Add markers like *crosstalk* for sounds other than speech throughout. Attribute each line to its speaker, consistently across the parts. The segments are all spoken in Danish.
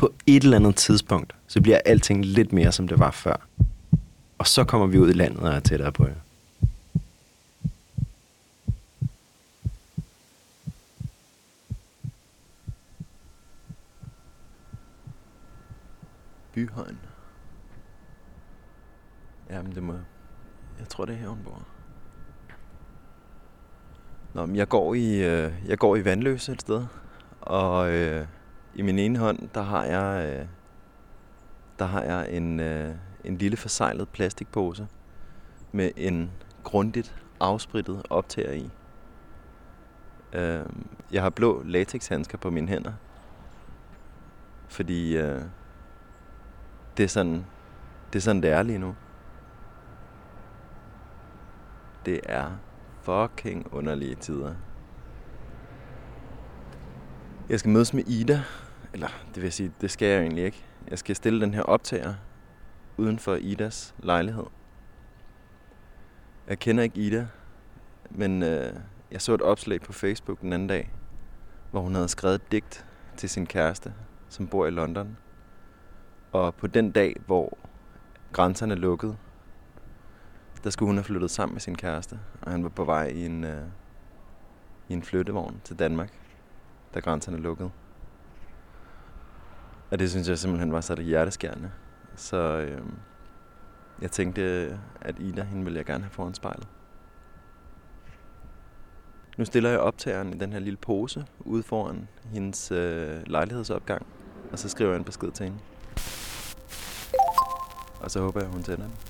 Speaker 1: På et eller andet tidspunkt, så bliver alting lidt mere, som det var før. Og så kommer vi ud i landet og er tættere på jer. Byhøjen. Jamen det må... Jeg tror det er her, hun bor. Nå, men jeg går i, øh, jeg går i Vandløse et sted. Og øh, i min ene hånd, der har jeg, øh, der har jeg en, øh, en lille forsejlet plastikpose med en grundigt afsprittet optager i. Øh, jeg har blå latexhandsker på mine hænder, fordi øh, det er sådan, det er sådan det er lige nu. Det er fucking underlige tider. Jeg skal mødes med Ida. Eller det vil sige, det skal jeg egentlig ikke. Jeg skal stille den her optager uden for Idas lejlighed. Jeg kender ikke Ida, men øh, jeg så et opslag på Facebook den anden dag, hvor hun havde skrevet et digt til sin kæreste, som bor i London. Og på den dag, hvor grænserne lukkede, der skulle hun have flyttet sammen med sin kæreste, og han var på vej i en, øh, i en flyttevogn til Danmark, da grænserne lukkede. Og det synes jeg simpelthen var så det hjerteskærende. Så øh, jeg tænkte, at Ida, hende ville jeg gerne have foran spejlet. Nu stiller jeg optageren i den her lille pose ude foran hendes øh, lejlighedsopgang, og så skriver jeg en besked til hende. Og så håber jeg, hun tænder den.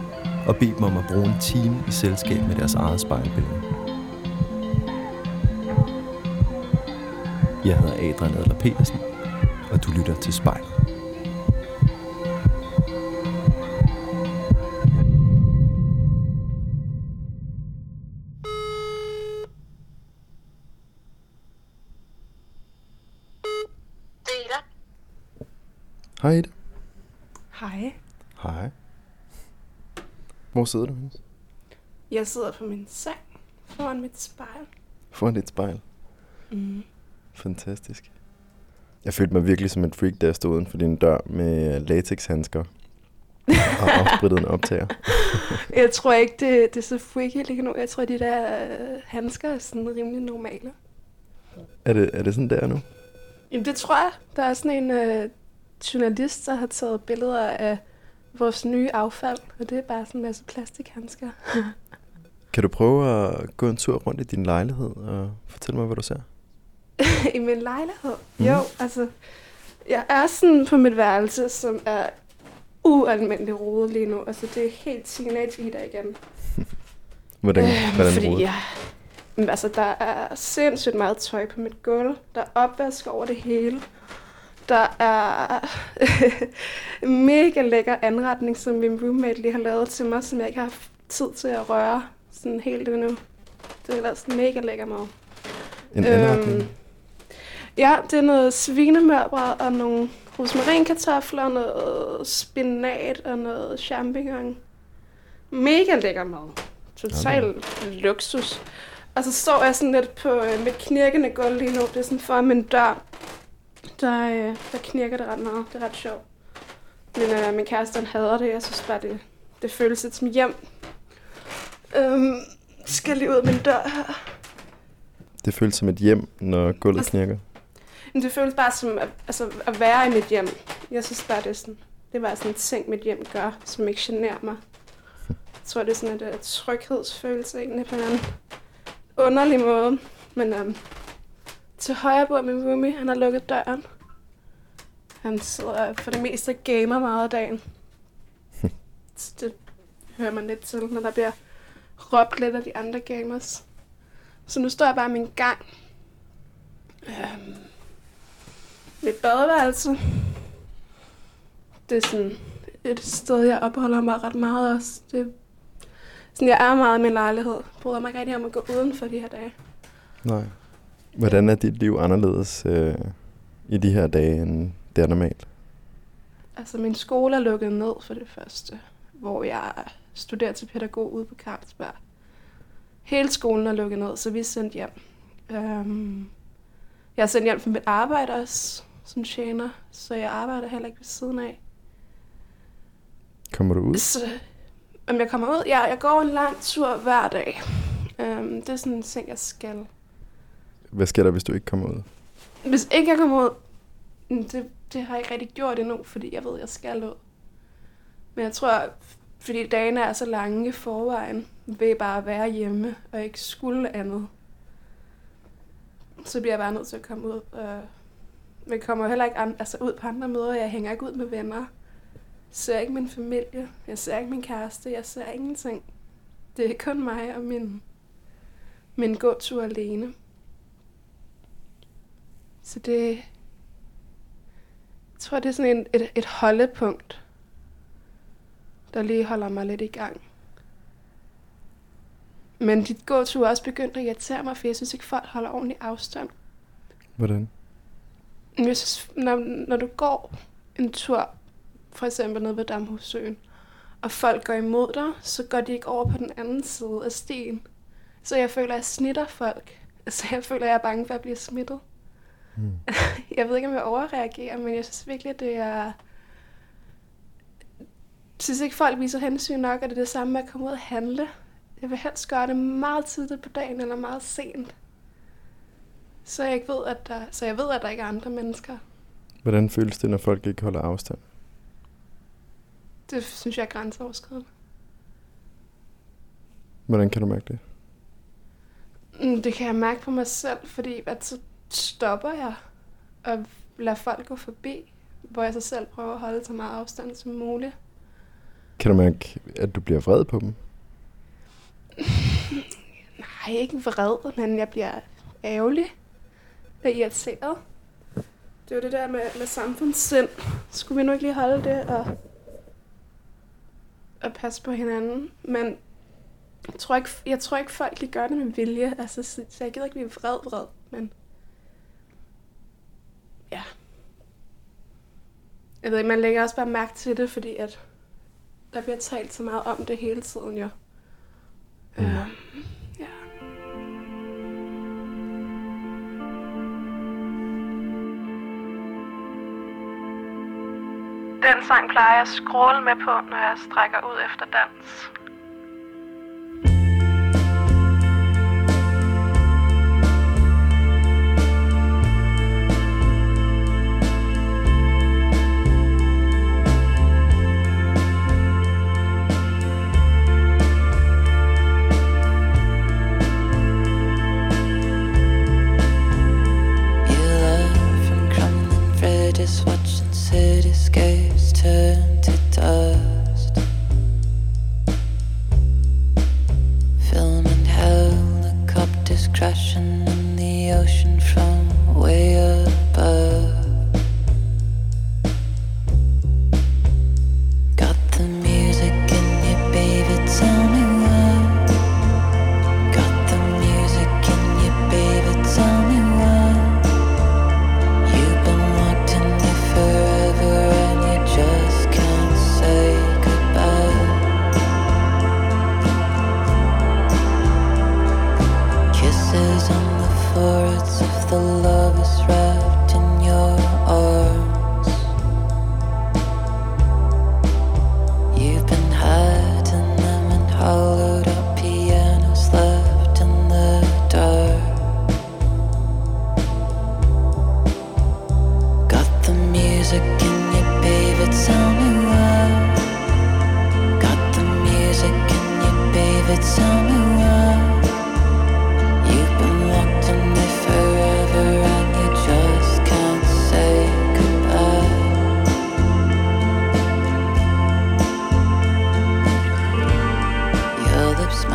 Speaker 2: og bede dem om at bruge en time i selskab med deres eget spejlbillede. Jeg hedder Adrian Adler Petersen, og du lytter til spejlet.
Speaker 1: Hvor sidder du henne?
Speaker 3: Jeg sidder på min seng foran mit spejl.
Speaker 1: Foran dit spejl.
Speaker 3: Mm.
Speaker 1: Fantastisk. Jeg følte mig virkelig som en freak, da jeg stod uden for din dør med latexhandsker og *laughs* afsprittet en optager. *laughs*
Speaker 3: Jeg tror ikke, det, det er så freaky lige nu. Jeg tror, de der øh, handsker er sådan rimelig normale.
Speaker 1: Er det, er det sådan der nu?
Speaker 3: Jamen, det tror jeg. Der er sådan en øh, journalist, der har taget billeder af vores nye affald, og det er bare sådan en masse plastikhandsker. *laughs*
Speaker 1: Kan du prøve at gå en tur rundt i din lejlighed og fortælle mig, hvad du ser? *laughs*
Speaker 3: I min lejlighed?
Speaker 1: Mhm.
Speaker 3: Jo, altså, jeg er sådan på mit værelse, som er ualmindelig rodet lige nu. Altså, det er helt teenage Ida igen. *laughs*
Speaker 1: Hvordan,
Speaker 3: Øhm,
Speaker 1: hvordan
Speaker 3: fordi
Speaker 1: rodet?
Speaker 3: jeg, men altså, der er sindssygt meget tøj på mit gulv. Der er opvask over det hele. Der er *laughs* mega lækker anretning, som min roommate lige har lavet til mig, som jeg ikke har haft tid til at røre sådan helt endnu. Det er ellers mega lækker mad.
Speaker 1: En anretning?
Speaker 3: ja, det er noget svinemørbrad og nogle rosmarinkartofler, noget spinat og noget champignon. Mega lækker mad. Total luksus. Og så står jeg sådan lidt på øh, mit knirkende gulv lige nu. Det er sådan foran min dør. Der, øh, der knirker det ret meget. Det er ret sjovt. Men øh, min kæreste han hader det. Jeg synes bare, det, det føles lidt som hjem. Øhm, skal lige ud af min dør her.
Speaker 1: Det føles som et hjem, når gulvet
Speaker 3: Altså-
Speaker 1: knirker.
Speaker 3: Men det føles bare som at, altså, at være i mit hjem. Jeg synes bare, det er sådan, det var sådan en ting, mit hjem gør, som ikke generer mig. Jeg tror, det er sådan et, et tryghedsfølelse egentlig på en anden underlig måde. Men um, til højre bor min roomie, han har lukket døren. Han sidder for det meste gamer meget af dagen. *laughs* Så det hører man lidt til, når der bliver råbt lidt af de andre gamers. Så nu står jeg bare i min gang. Øhm, mit badeværelse. Det er sådan et sted, jeg opholder mig ret meget også. Det, sådan, jeg er meget i min lejlighed. Jeg bryder mig ikke rigtig om at gå uden for de her dage.
Speaker 1: Nej. Hvordan er dit liv anderledes øh, i de her dage, end det er normalt?
Speaker 3: Altså, min skole er lukket ned for det første, hvor jeg studerer til pædagog ude på Carlsberg. Hele skolen er lukket ned, så vi er sendt hjem. Um, jeg er sendt hjem fra mit arbejde også, som tjener, så jeg arbejder heller ikke ved siden af.
Speaker 1: Kommer du ud?
Speaker 3: Så, om jeg kommer ud? Ja, jeg går en lang tur hver dag. Um, det er sådan en ting, jeg skal.
Speaker 1: Hvad sker der, hvis du ikke kommer ud?
Speaker 3: Hvis ikke jeg kommer ud, mm, det, det har jeg ikke rigtig gjort endnu, fordi jeg ved, at jeg skal ud. Men jeg tror, fordi dagene er så lange i forvejen, ved bare at være hjemme og ikke skulle andet. Så bliver jeg bare nødt til at komme ud. Øh, og jeg kommer heller ikke an, altså ud på andre møder. Jeg hænger ikke ud med venner. Jeg ser ikke min familie. Jeg ser ikke min kæreste. Jeg ser ingenting. Det er kun mig og min, min gåtur alene. Så det... Jeg tror, det er sådan en, et, et holdepunkt, der lige holder mig lidt i gang. Men dit gåtur er også begyndt at irritere mig, for jeg synes ikke, folk holder ordentlig afstand.
Speaker 1: Hvordan?
Speaker 3: Jeg synes, når, når du går en tur, for eksempel nede ved Damhussøen, og folk går imod dig, så går de ikke over på den anden side af stien. Så jeg føler, at jeg snitter folk. Altså, jeg føler, at jeg er bange for at blive smittet.
Speaker 1: Mm. *laughs*
Speaker 3: Jeg ved ikke, om jeg overreagerer, men jeg synes virkelig, at det er... Jeg synes ikke, folk viser hensyn nok, og det er det samme med at komme ud og handle. Jeg vil helst gøre det meget tidligt på dagen, eller meget sent. Så jeg, ikke ved, at der, så jeg ved, at der ikke er andre mennesker.
Speaker 1: Hvordan føles det, når folk ikke holder afstand?
Speaker 3: Det synes jeg er grænseoverskridende.
Speaker 1: Hvordan kan du mærke det?
Speaker 3: Mm, Det kan jeg mærke på mig selv, fordi at så stopper jeg og lader folk gå forbi, hvor jeg så selv prøver at holde så meget afstand som muligt.
Speaker 1: Kan du mærke, at du bliver vred på dem? *laughs*
Speaker 3: Nej, ikke vred, men jeg bliver ærgerlig og irriteret. Det er jo det der med, med samfundssind. Skulle vi nu ikke lige holde det og, og passe på hinanden? Men jeg tror, ikke, jeg tror ikke, folk de gør det med vilje. Altså, så, så jeg gider ikke blive vred, vred, men... Ja. Jeg ved ikke, man lægger også bare mærke til det, fordi at der bliver talt så meget om det hele tiden, jo.
Speaker 1: Mm.
Speaker 3: Ja. Den sang plejer jeg at scrolle med på, når jeg strækker ud efter dans.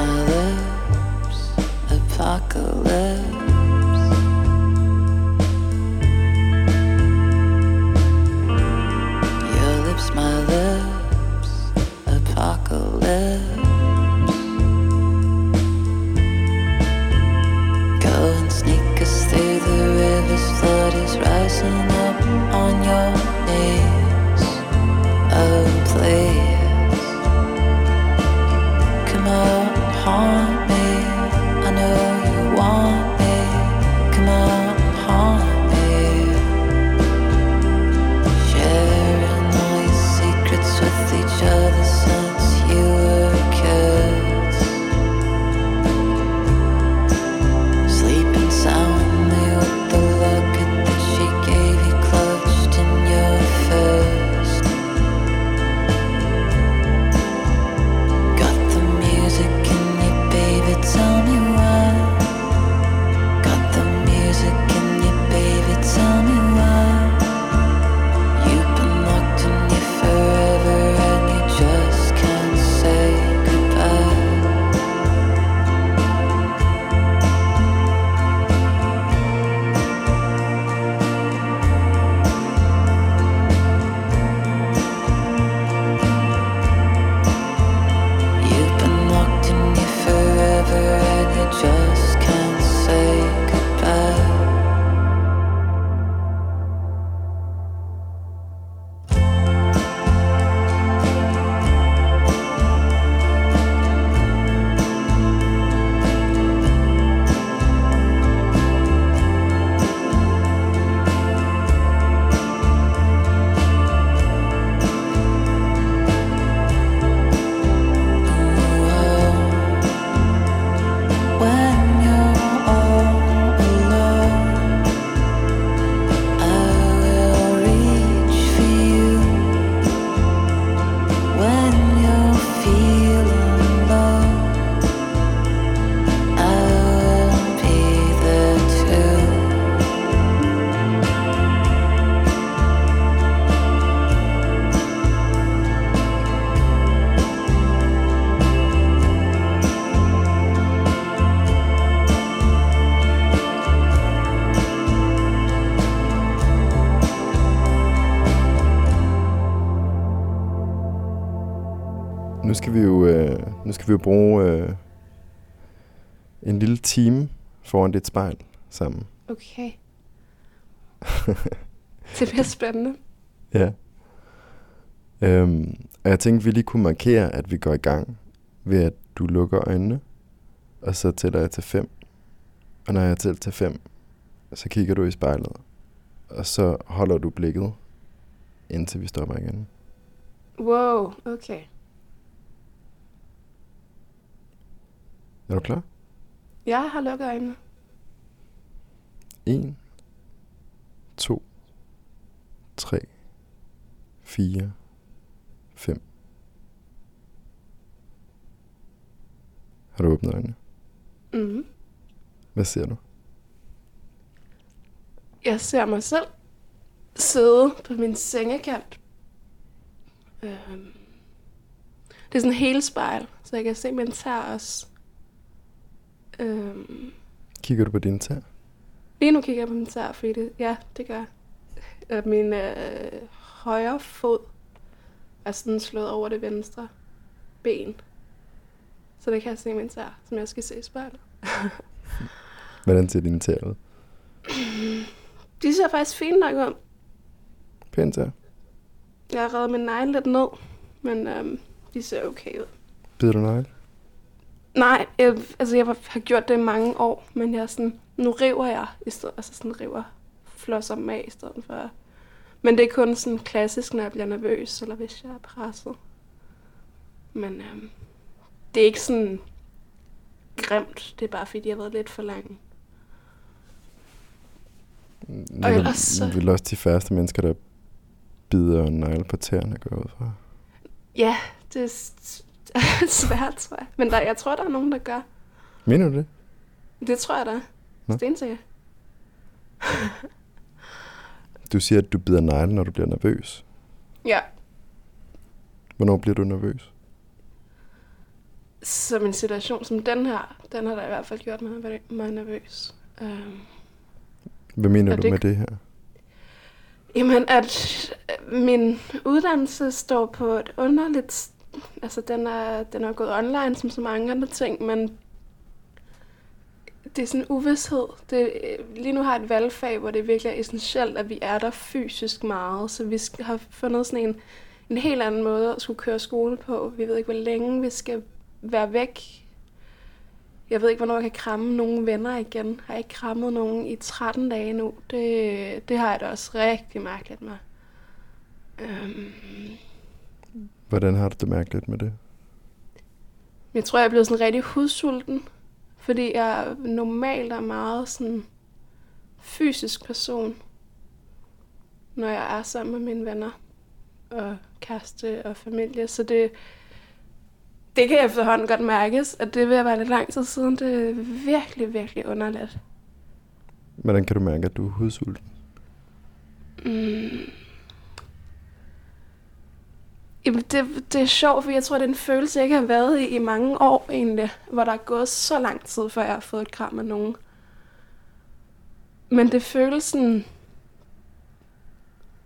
Speaker 4: apocalypse, apocalypse.
Speaker 1: Skal vi jo bruge øh, en lille time foran dit spejl sammen.
Speaker 3: Okay. *laughs* det bliver spændende.
Speaker 1: Ja. Øhm, og jeg tænkte, vi lige kunne markere, at vi går i gang ved, at du lukker øjnene, og så tæller jeg til fem. Og når jeg tæller til fem, så kigger du i spejlet, og så holder du blikket, indtil vi stopper igen.
Speaker 3: Wow, okay.
Speaker 1: Er du klar?
Speaker 3: Jeg har lukket øjnene.
Speaker 1: 1, 2, 3, 4, 5. Har du åbnet øjnene?
Speaker 3: Mm.
Speaker 1: Hvad ser du?
Speaker 3: Jeg ser mig selv sidde på min sengekant. Øhm. Det er sådan en hele spejl, så jeg kan se min tær også. Øhm.
Speaker 1: Kigger du på dine tær?
Speaker 3: Lige nu kigger jeg på min tær, fordi det, ja, det gør. Øh, Min øh, højre fod er sådan slået over det venstre ben. Så det kan jeg se min tær, som jeg skal se i spejlet. *laughs*
Speaker 1: Hvordan ser dine tær ud? *clears throat*
Speaker 3: De ser faktisk fint nok ud.
Speaker 1: Pænt tær.
Speaker 3: Jeg har reddet min negle lidt ned, men øhm, de ser okay ud.
Speaker 1: Bider du negle?
Speaker 3: Nej, jeg, altså jeg har gjort det i mange år, men jeg er sådan, nu river jeg i stedet, altså sådan river flosser dem af i stedet for. Men det er kun sådan klassisk, når jeg bliver nervøs, eller hvis jeg er presset. Men øhm, det er ikke sådan grimt, det er bare fordi, jeg har været lidt for lang.
Speaker 1: Det
Speaker 3: Og
Speaker 1: er
Speaker 3: ellers så-
Speaker 1: vel- vel også de færreste mennesker, der bider en negle på tæerne, går ud fra.
Speaker 3: Ja, det er *laughs* svært, tror jeg. Men der, jeg tror, der er nogen, der gør.
Speaker 1: Mener du det?
Speaker 3: Det tror jeg.
Speaker 1: Nå.
Speaker 3: Stensikker. *laughs*
Speaker 1: Du siger, at du bider negle, når du bliver nervøs.
Speaker 3: Ja,
Speaker 1: Hvornår bliver du nervøs?
Speaker 3: som en situation som den her, den har da i hvert fald gjort mig, mig nervøs. Øhm,
Speaker 1: Hvad mener du
Speaker 3: det-
Speaker 1: med det her?
Speaker 3: Jamen, at min uddannelse står på et underligt... Altså, den er, den er gået online som så mange andre ting, men det er sådan en uvidshed. Det, lige nu har jeg et valgfag, hvor det virkelig er essentielt, at vi er der fysisk meget, så vi skal, har fundet sådan en, en helt anden måde at skulle køre skole på. Vi ved ikke, hvor længe vi skal være væk. Jeg ved ikke, hvornår jeg kan kramme nogle venner igen. Jeg har ikke krammet nogen i 13 dage nu. Det, det har jeg da også rigtig mærkeligt med. Øhm,
Speaker 1: Hvordan har du det mærkeligt med det?
Speaker 3: jeg tror, jeg er blevet sådan rigtig hudsulten, fordi jeg normalt er meget sådan fysisk person, når jeg er sammen med mine venner og kæreste og familie. Så det, det kan efterhånden godt mærkes, at det vil være lidt lang tid siden. Det er virkelig, virkelig underligt.
Speaker 1: Hvordan kan du mærke, at du er hudsulten?
Speaker 3: Mm. Jamen, det, det er sjovt, for jeg tror, det er en følelse, jeg ikke har været i i mange år egentlig, hvor der er gået så lang tid, før jeg har fået et kram af nogen. Men det føles sådan,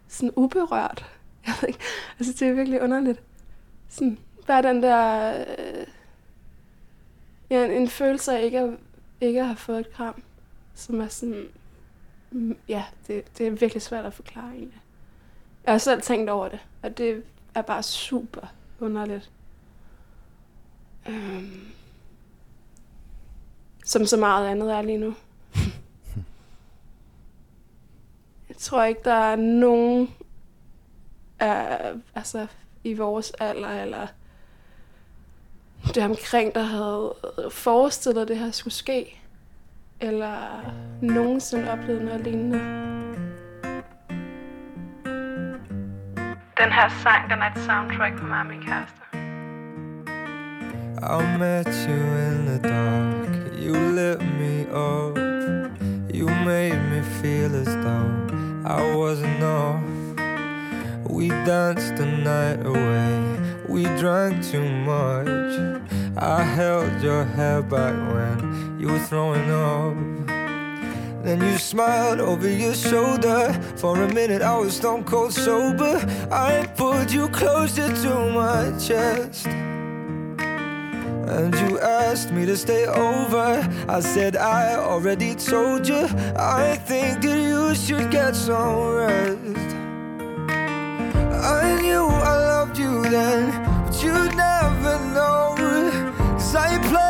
Speaker 3: sådan uberørt. *laughs* Jeg ved ikke, altså det er virkelig underligt. Sådan, bare den der, øh, ja, en, en følelse af ikke at, ikke at have fået et kram, som er sådan, mm, Ja, det, det er virkelig svært at forklare egentlig. Jeg har selv tænkt over det, og det er bare super underligt. Øhm, som så meget andet er lige nu. *laughs* Jeg tror ikke, der er nogen af, altså, i vores alder, eller det omkring, der havde forestillet, at det her skulle ske eller nogensinde oplevet noget lignende. Den her sang, soundtrack min kæreste.
Speaker 5: I met you in the dark. You lit me up. You made me feel as though I wasn't enough. We danced the night away. We drank too much. I held your hair back when you were throwing up. Then you smiled over your shoulder. For a minute, I was stone cold sober. I pulled you closer to my chest. And you asked me to stay over. I said, I already told you. I think that you should get some rest. I knew I loved you then, but you'd never know. Cause I played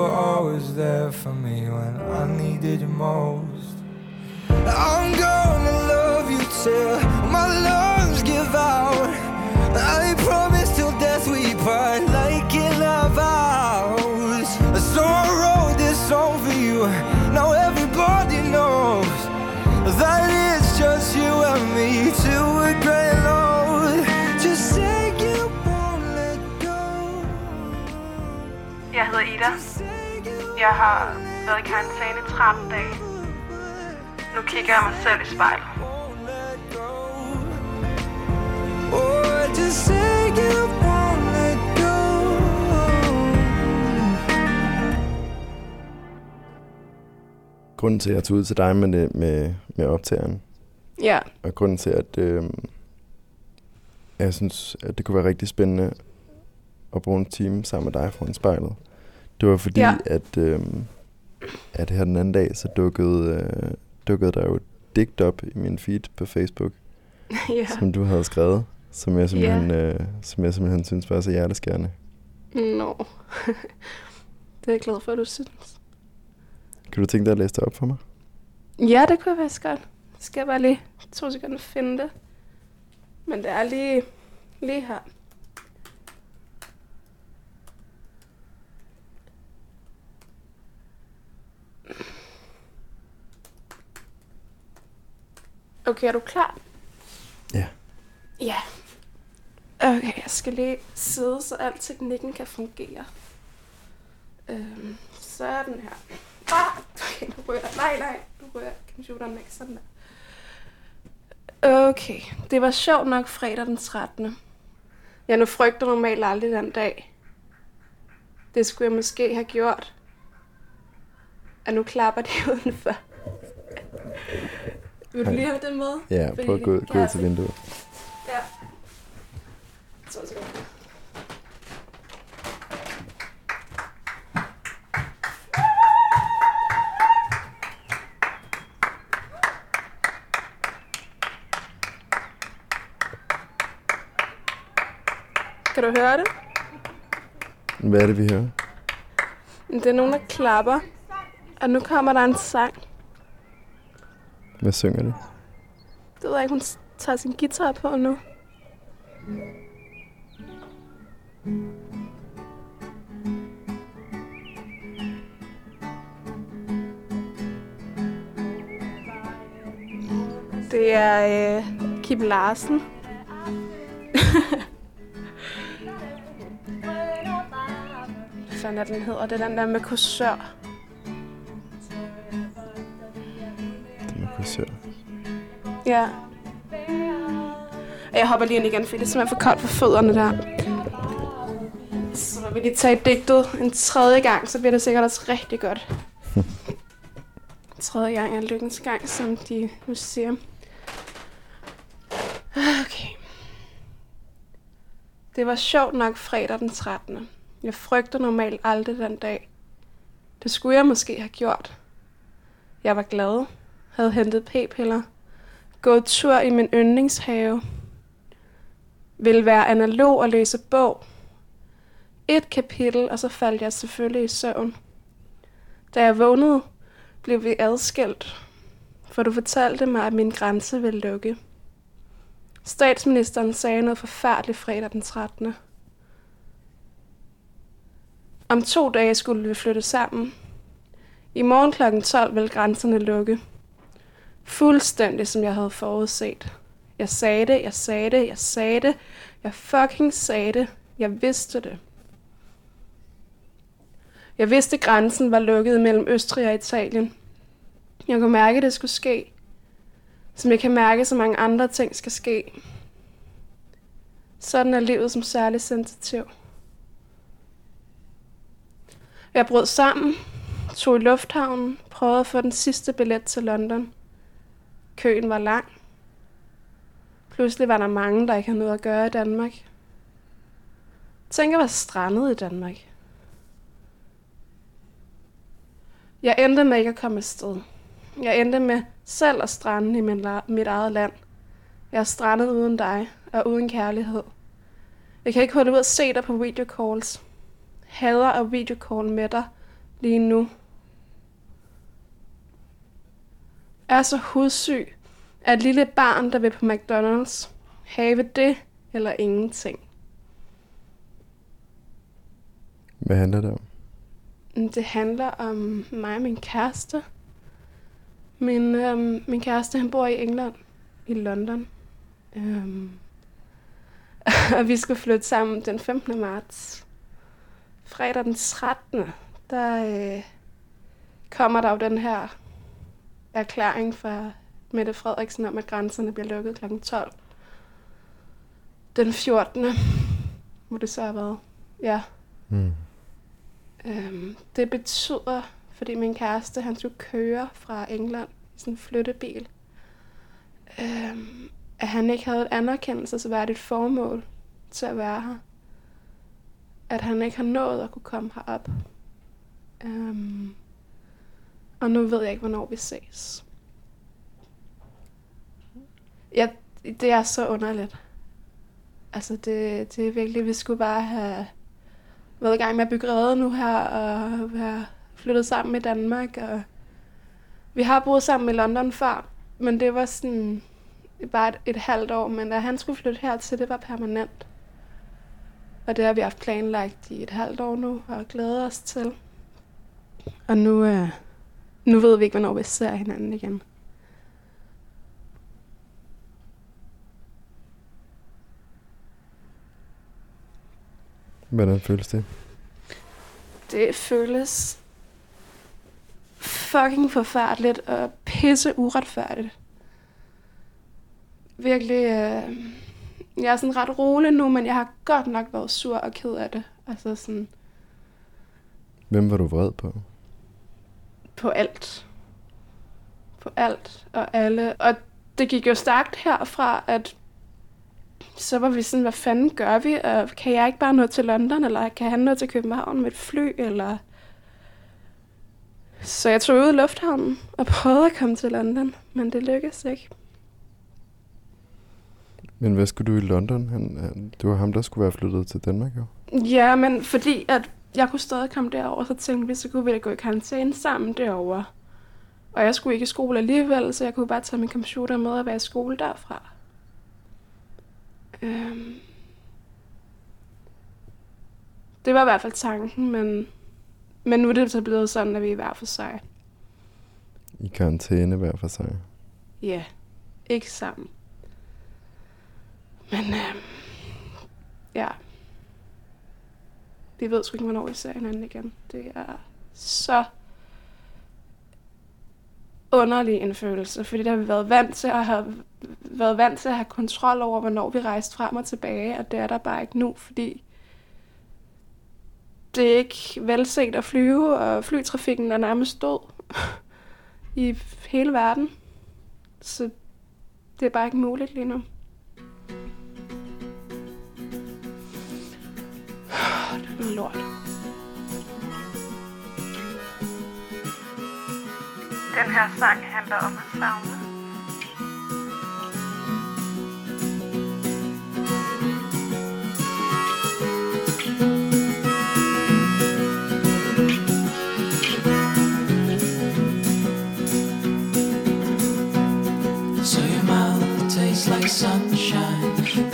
Speaker 5: were always there for me when I needed you most. I'm gonna love you till my lungs give out. I promise till death we part like in our vows. So I wrote this song for you. Now everybody knows
Speaker 3: that
Speaker 5: it's just you and me to a great load. Just say you won't let go.
Speaker 3: Yeah, hello, Ida. Jeg har været i karantæne i 13 dage. Nu kigger jeg mig selv i spejlet.
Speaker 5: Oh, just say you won't let go.
Speaker 1: Grunden til, at jeg tog ud til dig med, det, med, med optageren,
Speaker 3: Ja,
Speaker 1: og grunden til, at øh, jeg synes, at det kunne være rigtig spændende at bruge en time sammen med dig foran spejlet, det var fordi,
Speaker 3: Ja.
Speaker 1: at, øh, at her den anden dag, så dukkede, øh, dukkede der jo et digt op i min feed på Facebook, *laughs*
Speaker 3: ja.
Speaker 1: som du havde skrevet, som jeg simpelthen, øh, som jeg simpelthen synes var så hjerteskærende.
Speaker 3: Nå. *laughs* det er jeg glad for, at du synes.
Speaker 1: Kan du tænke dig at læse det op for mig?
Speaker 3: Ja, det kunne være godt. Skal jeg bare lige to sekunder finde det. Men det er lige, lige her. Okay, er du klar?
Speaker 1: Ja.
Speaker 3: Ja. Okay, jeg skal lige sidde, så al teknikken kan fungere. Øhm, så er den her. Ah, okay, nu ryger Nej, nej, nu ryger computeren væk sådan der. Okay, det var sjovt nok fredag den 13. Jeg nu frygter normalt aldrig den dag. Det skulle jeg måske have gjort. Og nu klapper de *laughs* udenfor. Vil du lige have det med?
Speaker 1: Ja, prøv at gå,
Speaker 3: det
Speaker 1: gå ud til vinduet.
Speaker 3: Ja. To sekunder. Kan du høre det?
Speaker 1: Hvad er det, vi hører?
Speaker 3: Det er nogen, der klapper. Og nu kommer der en sang.
Speaker 1: Hvad synger du?
Speaker 3: Det ved jeg ikke, hun tager sin guitar på nu. Det er øh, Kim Larsen. *laughs* Hvad er den hedder? Det er den der med kursør. Ja. Og Jeg hopper lige ind igen, for det er simpelthen for koldt for fødderne der. Så når vi lige tager digtet en tredje gang, så bliver det sikkert også rigtig godt. tredje gang er lykkens gang, som de nu siger. Okay. Det var sjovt nok fredag den 13. Jeg frygter normalt aldrig den dag. Det skulle jeg måske have gjort. Jeg var glad, havde hentet p-piller, gået tur i min yndlingshave, Vil være analog og læse bog. Et kapitel, og så faldt jeg selvfølgelig i søvn. Da jeg vågnede, blev vi adskilt, for du fortalte mig, at min grænse ville lukke. Statsministeren sagde noget forfærdeligt fredag den 13. Om to dage skulle vi flytte sammen. I morgen kl. 12 vil grænserne lukke. Fuldstændig som jeg havde forudset. Jeg sagde det, jeg sagde det, jeg sagde det. Jeg fucking sagde det. Jeg vidste det. Jeg vidste, grænsen var lukket mellem Østrig og Italien. Jeg kunne mærke, at det skulle ske. Som jeg kan mærke, så mange andre ting skal ske. Sådan er livet som særlig sensitiv. Jeg brød sammen, tog i lufthavnen, prøvede at få den sidste billet til London. Køen var lang. Pludselig var der mange, der ikke havde noget at gøre i Danmark. Tænk at være strandet i Danmark. Jeg endte med ikke at komme afsted. Jeg endte med selv at strande i min mit eget land. Jeg er strandet uden dig og uden kærlighed. Jeg kan ikke holde ud at se dig på videocalls. Hader at videocall med dig lige nu. Er så hudsyg, at et lille barn, der vil på McDonald's, have det eller ingenting.
Speaker 1: Hvad handler det om?
Speaker 3: Mm, Det handler om mig og min kæreste. Min, øhm, min kæreste, han bor i England, i London. Øhm, *laughs* og vi skulle flytte sammen den 15. marts. fredag den 13. der øh, kommer der jo den her erklæring fra Mette Frederiksen om, at grænserne bliver lukket kl. 12. Den 14. må det så have været. Ja.
Speaker 1: Mm.
Speaker 3: Øhm, det betyder, fordi min kæreste, han skulle køre fra England i sådan en flyttebil, øhm, at han ikke havde et anerkendelsesværdigt formål til at være her. At han ikke har nået at kunne komme herop. Øhm, og nu ved jeg ikke, hvornår vi ses. Ja, det er så underligt. Altså, det, det er virkelig, vi skulle bare have været i gang med at bygge redde nu her, og være flyttet sammen i Danmark, og vi har boet sammen i London før, men det var sådan bare et, et halvt år, men da han skulle flytte hertil, det var permanent. Og det har vi haft planlagt i et halvt år nu, og glæder os til. Og nu, øh, nu ved vi ikke, hvornår vi ser hinanden igen.
Speaker 1: Hvordan føles det?
Speaker 3: Det føles fucking forfærdeligt og pisse uretfærdigt. Virkelig, øh, jeg er sådan ret rolig nu, men jeg har godt nok været sur og ked af det. Altså sådan
Speaker 1: Hvem var du vred på?
Speaker 3: På alt. På alt og alle. Og det gik jo stærkt herfra, at så var vi sådan, hvad fanden gør vi? Og kan jeg ikke bare nå til London, eller kan han nå til København med et fly, eller... Så jeg tog ud i lufthavnen og prøvede at komme til London, men det lykkedes ikke.
Speaker 1: Men hvad skulle du i London? Han, han, det var ham, der skulle være flyttet til Danmark, jo.
Speaker 3: Ja, men fordi at jeg kunne stadig komme derover, så tænkte vi, så kunne vi da gå i karantæne sammen derovre. Og jeg skulle ikke i skole alligevel, så jeg kunne bare tage min computer med og være i skole derfra. Øhm. Det var i hvert fald tanken, men, men nu er det så blevet sådan, at vi er hver for sig.
Speaker 1: I karantæne hver for sig.
Speaker 3: Ja, ikke sammen. Men øhm, ja, vi ved sgu ikke, hvornår vi ser hinanden igen. Det er så underlig en følelse, fordi der har vi været vant til at have været vant til at have kontrol over, hvornår vi rejste frem og tilbage, og det er der bare ikke nu, fordi det er ikke velset at flyve, og flytrafikken er nærmest død i hele verden. Så det er bare ikke muligt lige nu. Det er noget lort. Den her sang handler om at savne.
Speaker 6: So your mouth tastes like sunshine,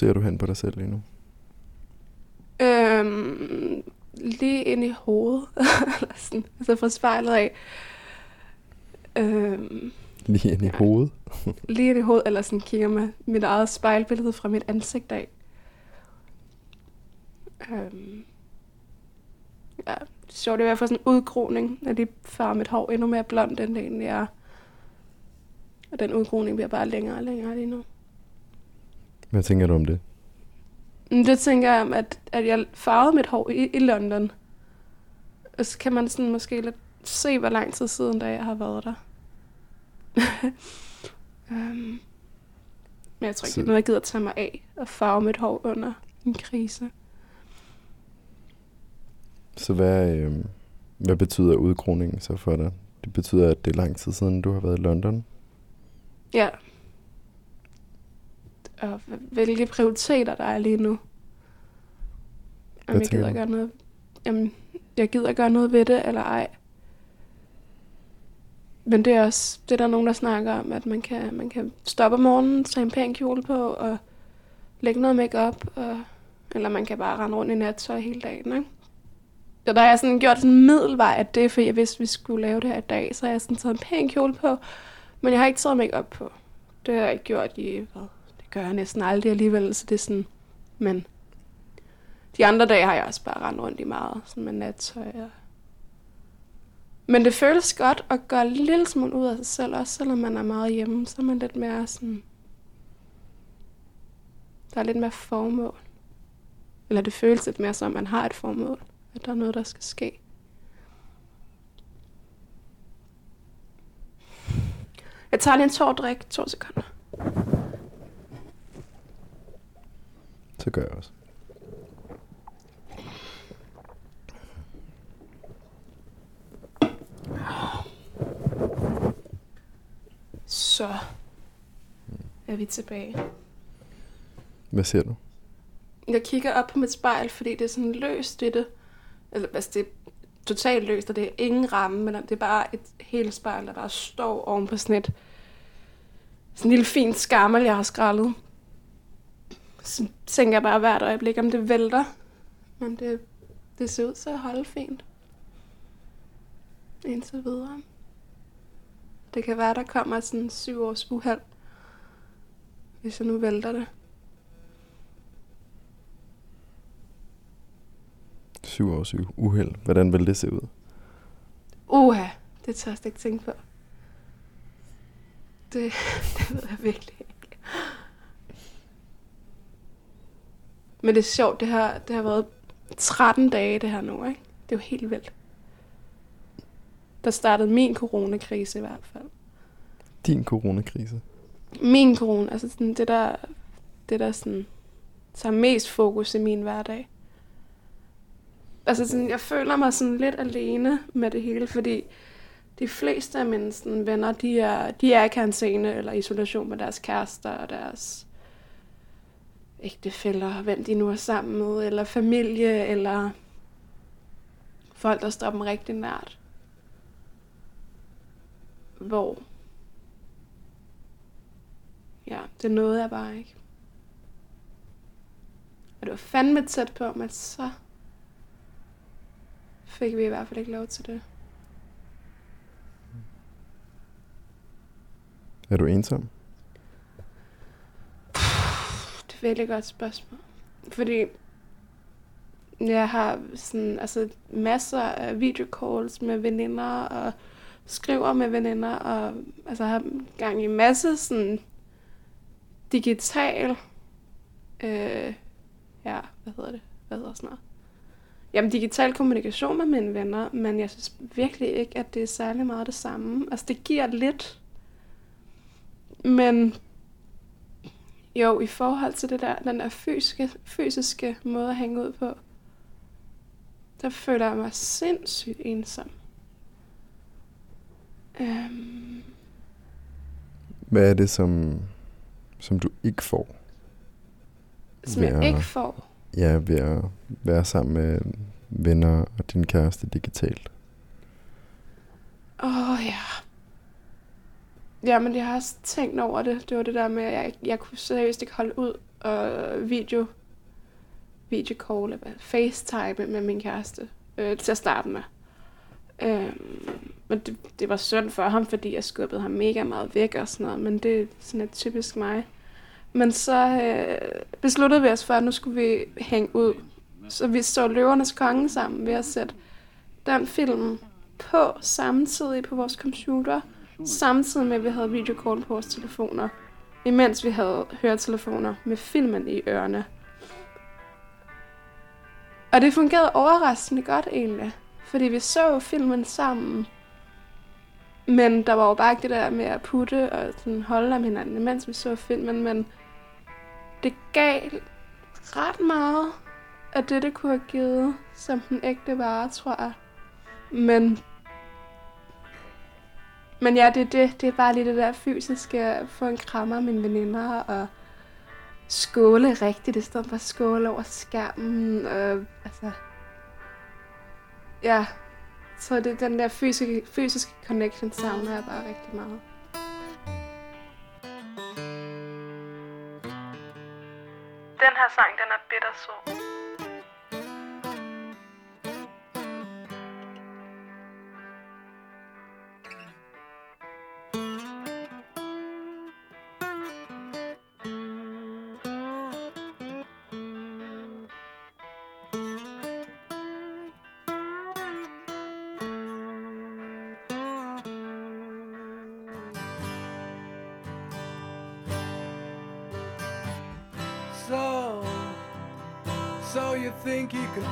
Speaker 1: ser du hen på dig selv lige nu?
Speaker 3: Øhm, lige ind i hovedet. *laughs* Eller sådan, altså fra spejlet af. Øhm,
Speaker 1: Lige ind i
Speaker 3: Ja.
Speaker 1: hovedet? *laughs*
Speaker 3: lige ind i hovedet, eller sådan kigger med mit eget spejlbillede fra mit ansigt af. Øhm, ja, det er sjovt, det er i hvert fald sådan en udgroning, at de farver mit hår endnu mere blondt, end det egentlig er. Og den udgroning bliver bare længere og længere lige nu.
Speaker 1: Hvad tænker du om det?
Speaker 3: Men det tænker jeg om, at, at jeg farvede mit hår i, i London. Og så kan man sådan måske lidt se, hvor lang tid siden, da jeg har været der. um, *laughs* men jeg tror ikke,
Speaker 1: Så-
Speaker 3: det er noget, jeg gider tage mig af og farve mit hår under en krise.
Speaker 1: Så hvad, øh, hvad betyder udgroningen så for dig? Det betyder, at det er lang tid siden, du har været i London.
Speaker 3: Ja. Og hv- hvilke prioriteter der er lige nu. Om
Speaker 1: Hvad
Speaker 3: jeg gider
Speaker 1: du?
Speaker 3: gøre noget, jamen, jeg gider gøre noget ved det, eller ej. Men det er også, det er der nogen, der snakker om, at man kan, man kan stoppe om morgenen, tage en pæn kjole på, og lægge noget makeup og, eller man kan bare rende rundt i nattøj hele dagen, ikke? Så der har jeg sådan gjort sådan en middelvej af det, for jeg vidste, at vi skulle lave det her i dag, så har jeg sådan taget en pæn kjole på, men jeg har ikke taget makeup på. Det har jeg ikke gjort i, hvad, gør jeg næsten aldrig alligevel, så det er sådan, men de andre dage har jeg også bare rendt rundt i meget, sådan med nattøj. Og... Men det føles godt at gøre en lille smule ud af sig selv, også selvom man er meget hjemme, så er man lidt mere sådan, der er lidt mere formål. Eller det føles lidt mere som, at man har et formål, at der er noget, der skal ske. Jeg tager lige en tår drik, to sekunder.
Speaker 1: Så gør jeg også.
Speaker 3: Så er vi tilbage.
Speaker 1: Hvad ser du?
Speaker 3: Jeg kigger op på mit spejl, fordi det er sådan løst i det. Eller, altså, det er totalt løst, og det er ingen ramme, men det er bare et helt spejl, der bare står oven på sådan et sådan en lille fint skammel, jeg har skrællet. Så tænker jeg bare hvert øjeblik, om det vælter. Men det, det ser ud til at holde fint. Indtil videre. Det kan være, der kommer sådan en syv års uheld. Hvis jeg nu vælter det.
Speaker 1: Syv års uheld. Hvordan vil det se ud?
Speaker 3: Uha, det tør jeg ikke tænke på. Det, *laughs* det ved jeg virkelig ikke. Men det er sjovt, det har, det har været 13 dage det her nu, ikke? Det er jo helt vildt. Der startede min coronakrise i hvert fald.
Speaker 1: Din coronakrise.
Speaker 3: Min corona, altså sådan det der, det der sådan, tager mest fokus i min hverdag. Altså sådan, jeg føler mig sådan lidt alene med det hele, fordi de fleste af mine sådan, venner, de er, de er i karantæne eller isolation med deres kærester og deres ægtefæller, hvem de nu er sammen med, eller familie, eller folk, der står dem rigtig nært. Hvor Ja, det nåede jeg bare ikke. Og det var fandme tæt på, men så fik vi i hvert fald ikke lov til det.
Speaker 1: Er du ensom?
Speaker 3: Det godt spørgsmål. Fordi jeg har sådan, altså, masser af videocalls med veninder, og skriver med veninder, og altså, har gang i masse sådan digital, øh, ja, hvad hedder det? Hvad hedder sådan noget? Jamen, digital kommunikation med mine venner, men jeg synes virkelig ikke, at det er særlig meget det samme. Altså, det giver lidt, men jo, i forhold til det der, den der fysiske, fysiske måde at hænge ud på, der føler jeg mig sindssygt ensom. Øhm,
Speaker 1: Hvad er det, som, som du ikke får?
Speaker 3: som jeg
Speaker 1: at-
Speaker 3: ikke får.
Speaker 1: Ja, ved at være sammen med venner og din kæreste digitalt.
Speaker 3: Åh, oh, ja. Ja, men jeg har også tænkt over det. Det var det der med, at jeg, jeg kunne seriøst ikke holde ud og video, video call, eller facetime med min kæreste øh, til at starte med. Øh, men det, det var synd for ham, fordi jeg skubbede ham mega meget væk og sådan noget, men det er sådan et typisk mig. Men så øh, besluttede vi os for, at nu skulle vi hænge ud. Så vi så Løvernes Konge sammen ved at sætte den film på samtidig på vores computer, samtidig med, at vi havde videocall på vores telefoner, imens vi havde høretelefoner med filmen i ørerne. Og det fungerede overraskende godt egentlig, fordi vi så filmen sammen. Men der var jo bare ikke det der med at putte og sådan holde om hinanden, imens vi så filmen, men det gav ret meget af det, det kunne have givet, som den ægte vare, tror jeg. Men men ja, det er det. Det er bare lige det der fysiske, at få en krammer af mine veninder, og skåle rigtigt, i stedet for at skåle over skærmen. Og, altså, ja, så det, den der fysiske, fysiske connection savner jeg bare rigtig meget. Den her sang, den er bittersød.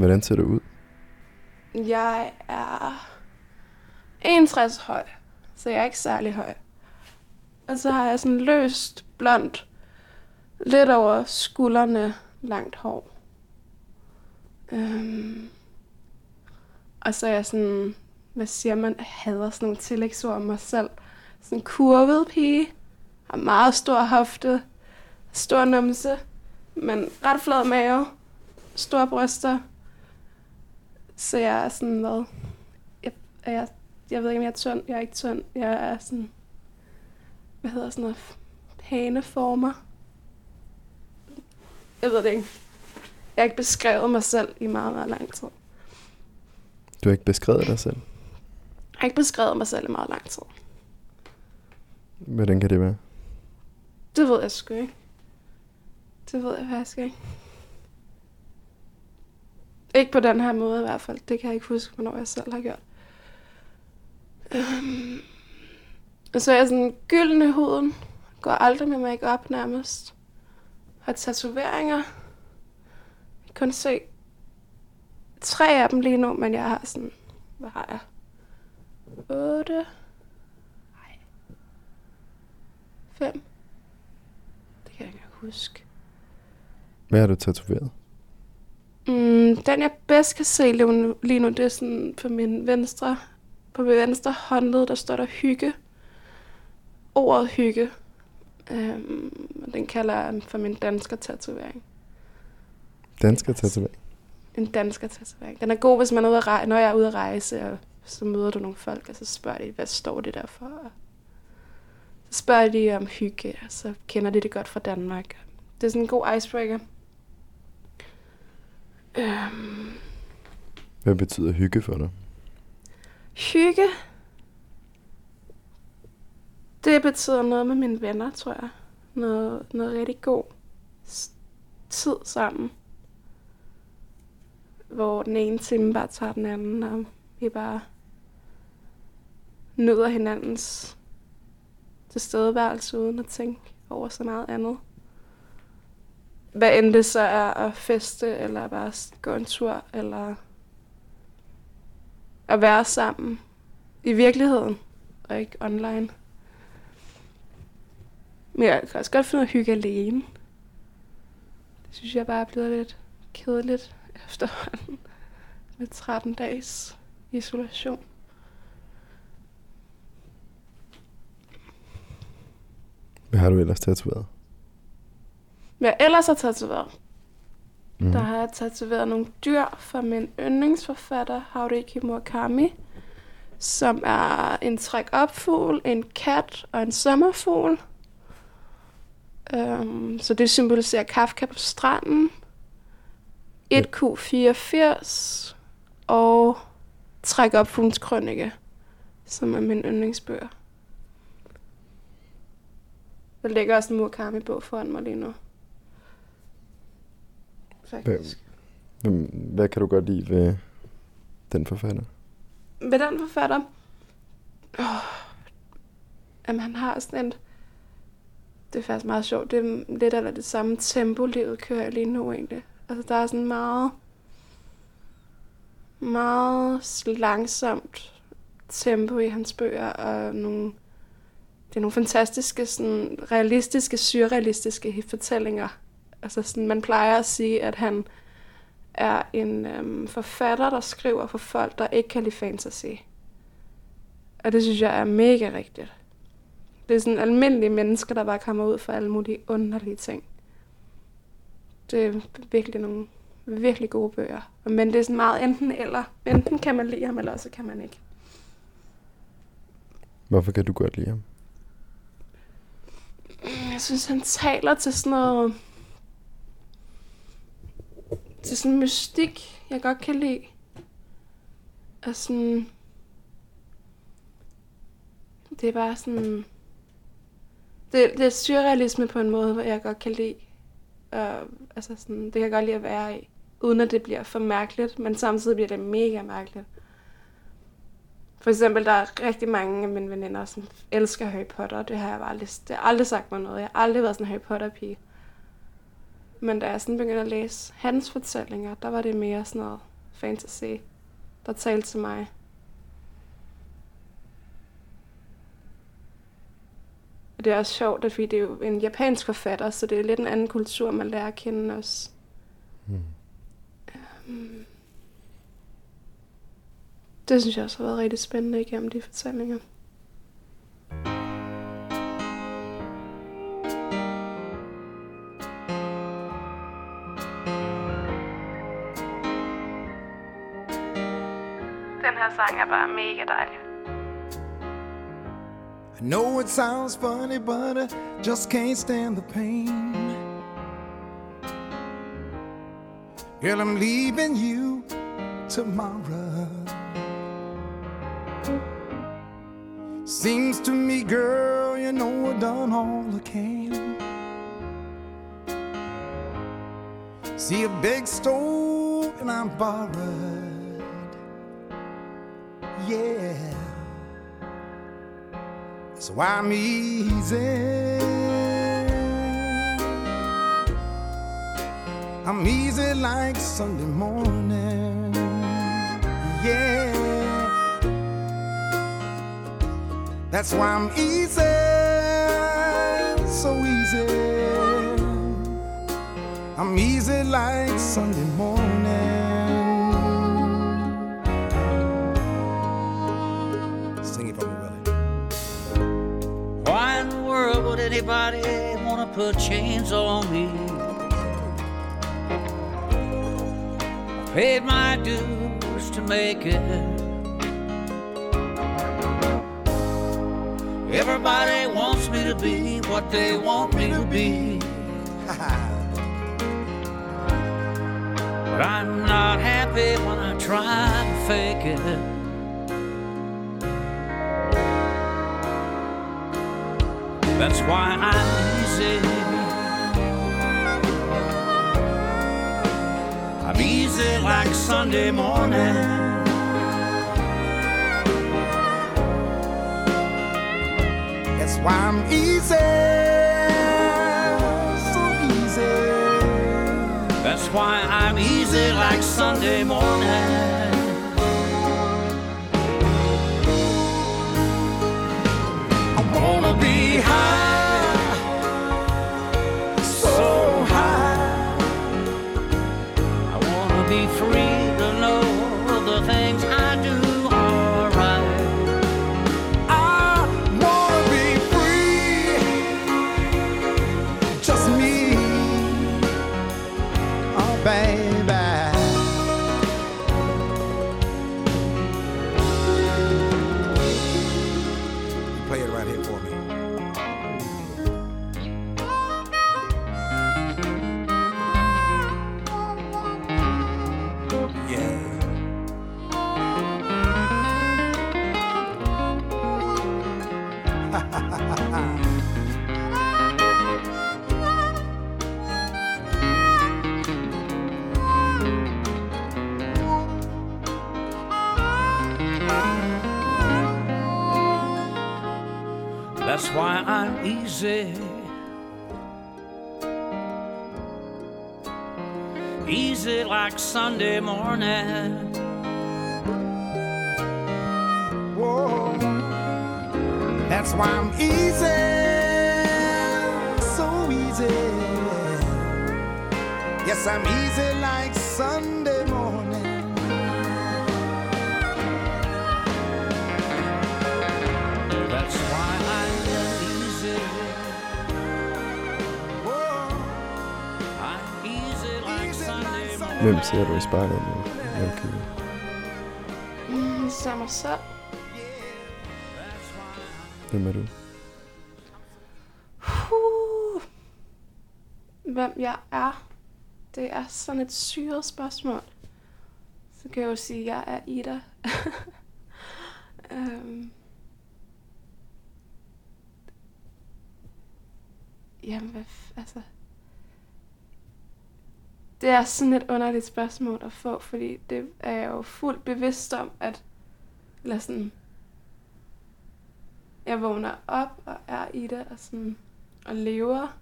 Speaker 1: Hvordan ser du ud?
Speaker 3: Jeg er 61 høj, så jeg er ikke særlig høj. Og så har jeg sådan løst, blondt, lidt over skuldrene, langt hår. Øhm. Og så er jeg sådan, hvad siger man, jeg hader sådan nogle tillægsord om mig selv. Sådan en kurvet pige, har meget stor hofte, stor numse, men ret flad mave, store bryster, så jeg er sådan, hvad? Jeg, jeg, jeg ved ikke, om jeg er tynd. Jeg er ikke tynd. Jeg er sådan, hvad hedder sådan noget? Pæne former. Jeg ved det ikke. Jeg har ikke beskrevet mig selv i meget, meget lang tid.
Speaker 1: Du har ikke beskrevet dig selv.
Speaker 3: Jeg har ikke beskrevet mig selv i meget lang tid.
Speaker 1: Hvordan kan det være?
Speaker 3: Det ved jeg sgu ikke. Det ved jeg faktisk ikke. Ikke på den her måde i hvert fald. Det kan jeg ikke huske, hvornår jeg selv har gjort. Øhm. Og så er jeg sådan gylden i huden. Går aldrig med make nærmest. Har tatoveringer. Jeg kan kun se tre af dem lige nu, men jeg har sådan... Hvad har jeg? Otte? Nej. Fem? Det kan jeg ikke huske.
Speaker 1: Hvad har du tatoveret?
Speaker 3: Mm, den jeg bedst kan se lige nu, det er sådan på min venstre, på min venstre håndled, der står der hygge. Ordet hygge. Øhm, den kalder jeg for min dansker tatovering.
Speaker 1: Dansker tatovering.
Speaker 3: En dansker tatovering. Den er god, hvis man er ude at rejse, når jeg er ude at rejse, og så møder du nogle folk, og så spørger de, hvad står det der for? Og så spørger de om hygge, og så kender de det godt fra Danmark. Det er sådan en god icebreaker. Øhm,
Speaker 1: Hvad betyder hygge for dig?
Speaker 3: Hygge. Det betyder noget med mine venner, tror jeg. Noget, noget rigtig god tid sammen. Hvor den ene time bare tager den anden, og vi bare nyder hinandens tilstedeværelse uden at tænke over så meget andet. Hvad end det så er at feste, eller bare gå en tur, eller at være sammen i virkeligheden, og ikke online. Men jeg kan også godt finde at hygge alene. Det synes jeg bare er blevet lidt kedeligt efterhånden med 13 dages isolation.
Speaker 1: Hvad har du ellers tatoveret?
Speaker 3: Hvad jeg ellers har tatoveret,
Speaker 1: Mm.
Speaker 3: der har jeg tatoveret nogle dyr fra min yndlingsforfatter, Haruki Murakami, som er en træk-op-fugl, en kat og en sommerfugl. Um, så det symboliserer Kafka på stranden, 1Q84 og træk op fuglens krønike, som er min yndlingsbøger. Der ligger også en Murakami-bog foran mig lige nu. Faktisk.
Speaker 1: Hvem, hvad kan du godt lide ved den forfatter?
Speaker 3: Med den forfatter, åh, jamen han har sådan et, det er faktisk meget sjovt, det er lidt af det samme tempo, livet kører lige nu egentlig. Altså der er sådan meget, meget langsomt tempo i hans bøger, og nogle, det er nogle fantastiske, sådan, realistiske, surrealistiske fortællinger. Altså sådan, man plejer at sige, at han er en øhm, forfatter, der skriver for folk, der ikke kan lide fantasy. Og det synes jeg er mega rigtigt. Det er sådan almindelige mennesker, der bare kommer ud for alle mulige underlige ting. Det er virkelig nogle virkelig gode bøger. Men det er sådan meget enten eller. Enten kan man lide ham, eller også kan man ikke.
Speaker 1: Hvorfor kan du godt lide ham?
Speaker 3: Jeg synes, han taler til sådan noget... Til sådan en mystik, jeg godt kan lide. Og sådan... Det er bare sådan... Det, det er surrealisme på en måde, hvor jeg godt kan lide. Og, altså sådan, det kan jeg godt lide at være i. Uden at det bliver for mærkeligt, men samtidig bliver det mega mærkeligt. For eksempel, der er rigtig mange af mine veninder, som elsker Harry Potter. Det har jeg bare aldrig, det har aldrig sagt mig noget. Jeg har aldrig været sådan en Harry Potter-pige. Men da jeg sådan begyndte at læse hans fortællinger, der var det mere sådan noget fantasy, der talte til mig. Og det er også sjovt, at det er jo en japansk forfatter, så det er lidt en anden kultur, man lærer at kende også.
Speaker 1: Hmm.
Speaker 3: Øhm, Det synes jeg også har været rigtig spændende igennem de fortællinger. Sang er bare mega dejlig.
Speaker 7: I know it sounds funny, but I just can't stand the pain. Girl, I'm leaving you tomorrow. Seems to me, girl, you know I've done all I can. See a big stove and I'm borrowed. Yeah. So I'm easy. I'm easy like Sunday morning. Yeah. That's why I'm easy. So easy. I'm easy like Sunday morning.
Speaker 6: Anybody want to put chains on me? I paid my dues to make it. Everybody wants me to be what they want me to be. *laughs* But I'm not happy when I try to fake it. That's why I'm easy. I'm easy like Sunday morning.
Speaker 7: That's why I'm easy. So easy.
Speaker 6: That's why I'm easy like Sunday morning. Easy. Easy like Sunday morning.
Speaker 7: Whoa. That's why I'm easy, so easy. Yes, I'm easy like Sunday
Speaker 1: Hvem ser du i spejlet nu? Okay.
Speaker 3: Mm, ser mig selv.
Speaker 1: Hvem er du?
Speaker 3: Puh. Hvem jeg er? Det er sådan et syret spørgsmål. Så kan jeg jo sige, at jeg er Ida. um. *laughs* Jamen, hvad altså... Det er sådan et underligt spørgsmål at få, fordi det er jeg jo fuldt bevidst om, at... Eller sådan... Jeg vågner op og er i det, og, sådan, og lever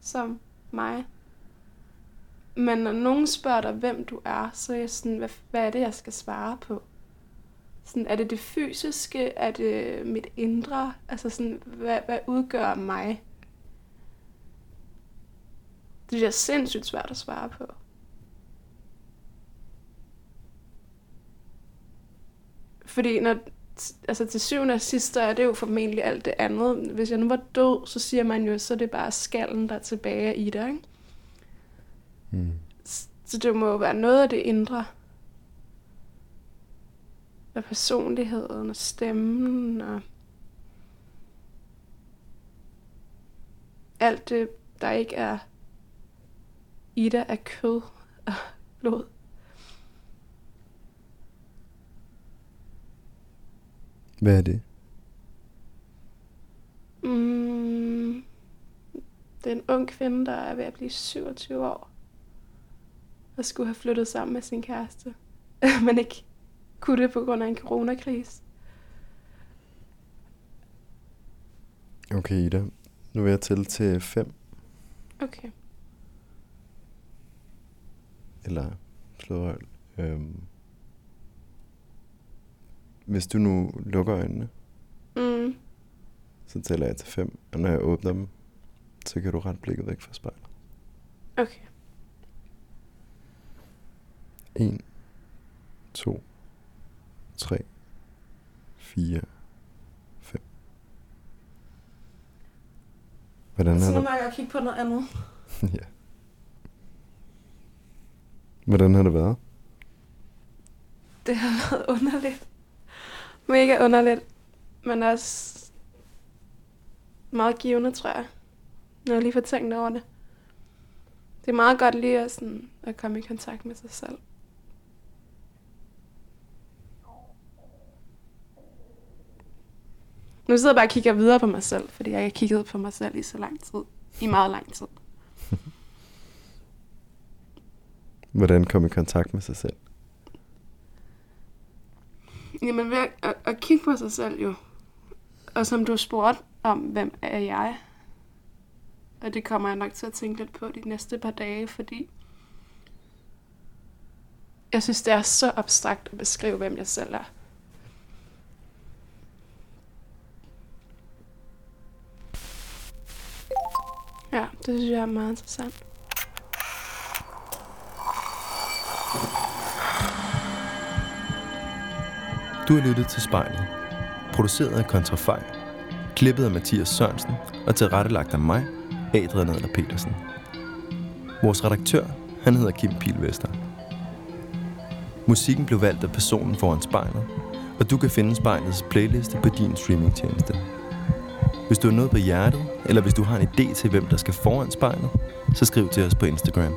Speaker 3: som mig. Men når nogen spørger dig, hvem du er, så er jeg sådan, hvad, hvad er det, jeg skal svare på? Sådan, er det det fysiske? Er det mit indre? Altså sådan, hvad, hvad udgør mig? Det er sindssygt svært at svare på. Fordi når, altså til syvende og sidst, er det jo formentlig alt det andet. Hvis jeg nu var død, så siger man jo, så er det bare skallen, der er tilbage i det, ikke?
Speaker 1: Mm.
Speaker 3: Så det må jo være noget af det indre. Af personligheden og stemmen og alt det, der ikke er Ida af kød og blod.
Speaker 1: Hvad er det?
Speaker 3: Mm, det er en ung kvinde, der er ved at blive 27 år. Og skulle have flyttet sammen med sin kæreste. *laughs* Men ikke kunne det på grund af en coronakrise.
Speaker 1: Okay, Ida. Nu vil jeg tælle til fem.
Speaker 3: Okay.
Speaker 1: Eller slå røv. Øhm. Hvis du nu lukker øjnene,
Speaker 3: Mm.
Speaker 1: så tæller jeg til fem. Og når jeg åbner dem, så kan du rette blikket væk fra spejlet.
Speaker 3: Okay.
Speaker 1: 1, 2, 3, 4, 5. Hvordan
Speaker 3: Så
Speaker 1: har
Speaker 3: nu
Speaker 1: du...
Speaker 3: må jeg kigge på noget andet. *laughs*
Speaker 1: ja. Hvordan har det været?
Speaker 3: Det har *laughs* været underligt. Mega underligt. Men også meget givende, tror jeg. Når jeg lige får tænkt over det. Det er meget godt lige at, sådan, at komme i kontakt med sig selv. Nu sidder jeg bare og kigger videre på mig selv, fordi jeg ikke har kigget på mig selv i så lang tid. I meget lang tid.
Speaker 1: Hvordan komme i kontakt med sig selv?
Speaker 3: Jamen ved at, at, kigge på sig selv jo. Og som du spurgte om, hvem er jeg? Og det kommer jeg nok til at tænke lidt på de næste par dage, fordi jeg synes, det er så abstrakt at beskrive, hvem jeg selv er. Ja, det synes jeg er meget interessant.
Speaker 1: Du har lyttet til spejlet. Produceret af Kontrafej. Klippet af Mathias Sørensen og tilrettelagt af mig, Adrian Adler Petersen. Vores redaktør, han hedder Kim Pilvester. Musikken blev valgt af personen foran spejlet, og du kan finde spejlets playliste på din streamingtjeneste. Hvis du har noget på hjertet, eller hvis du har en idé til, hvem der skal foran spejlet, så skriv til os på Instagram.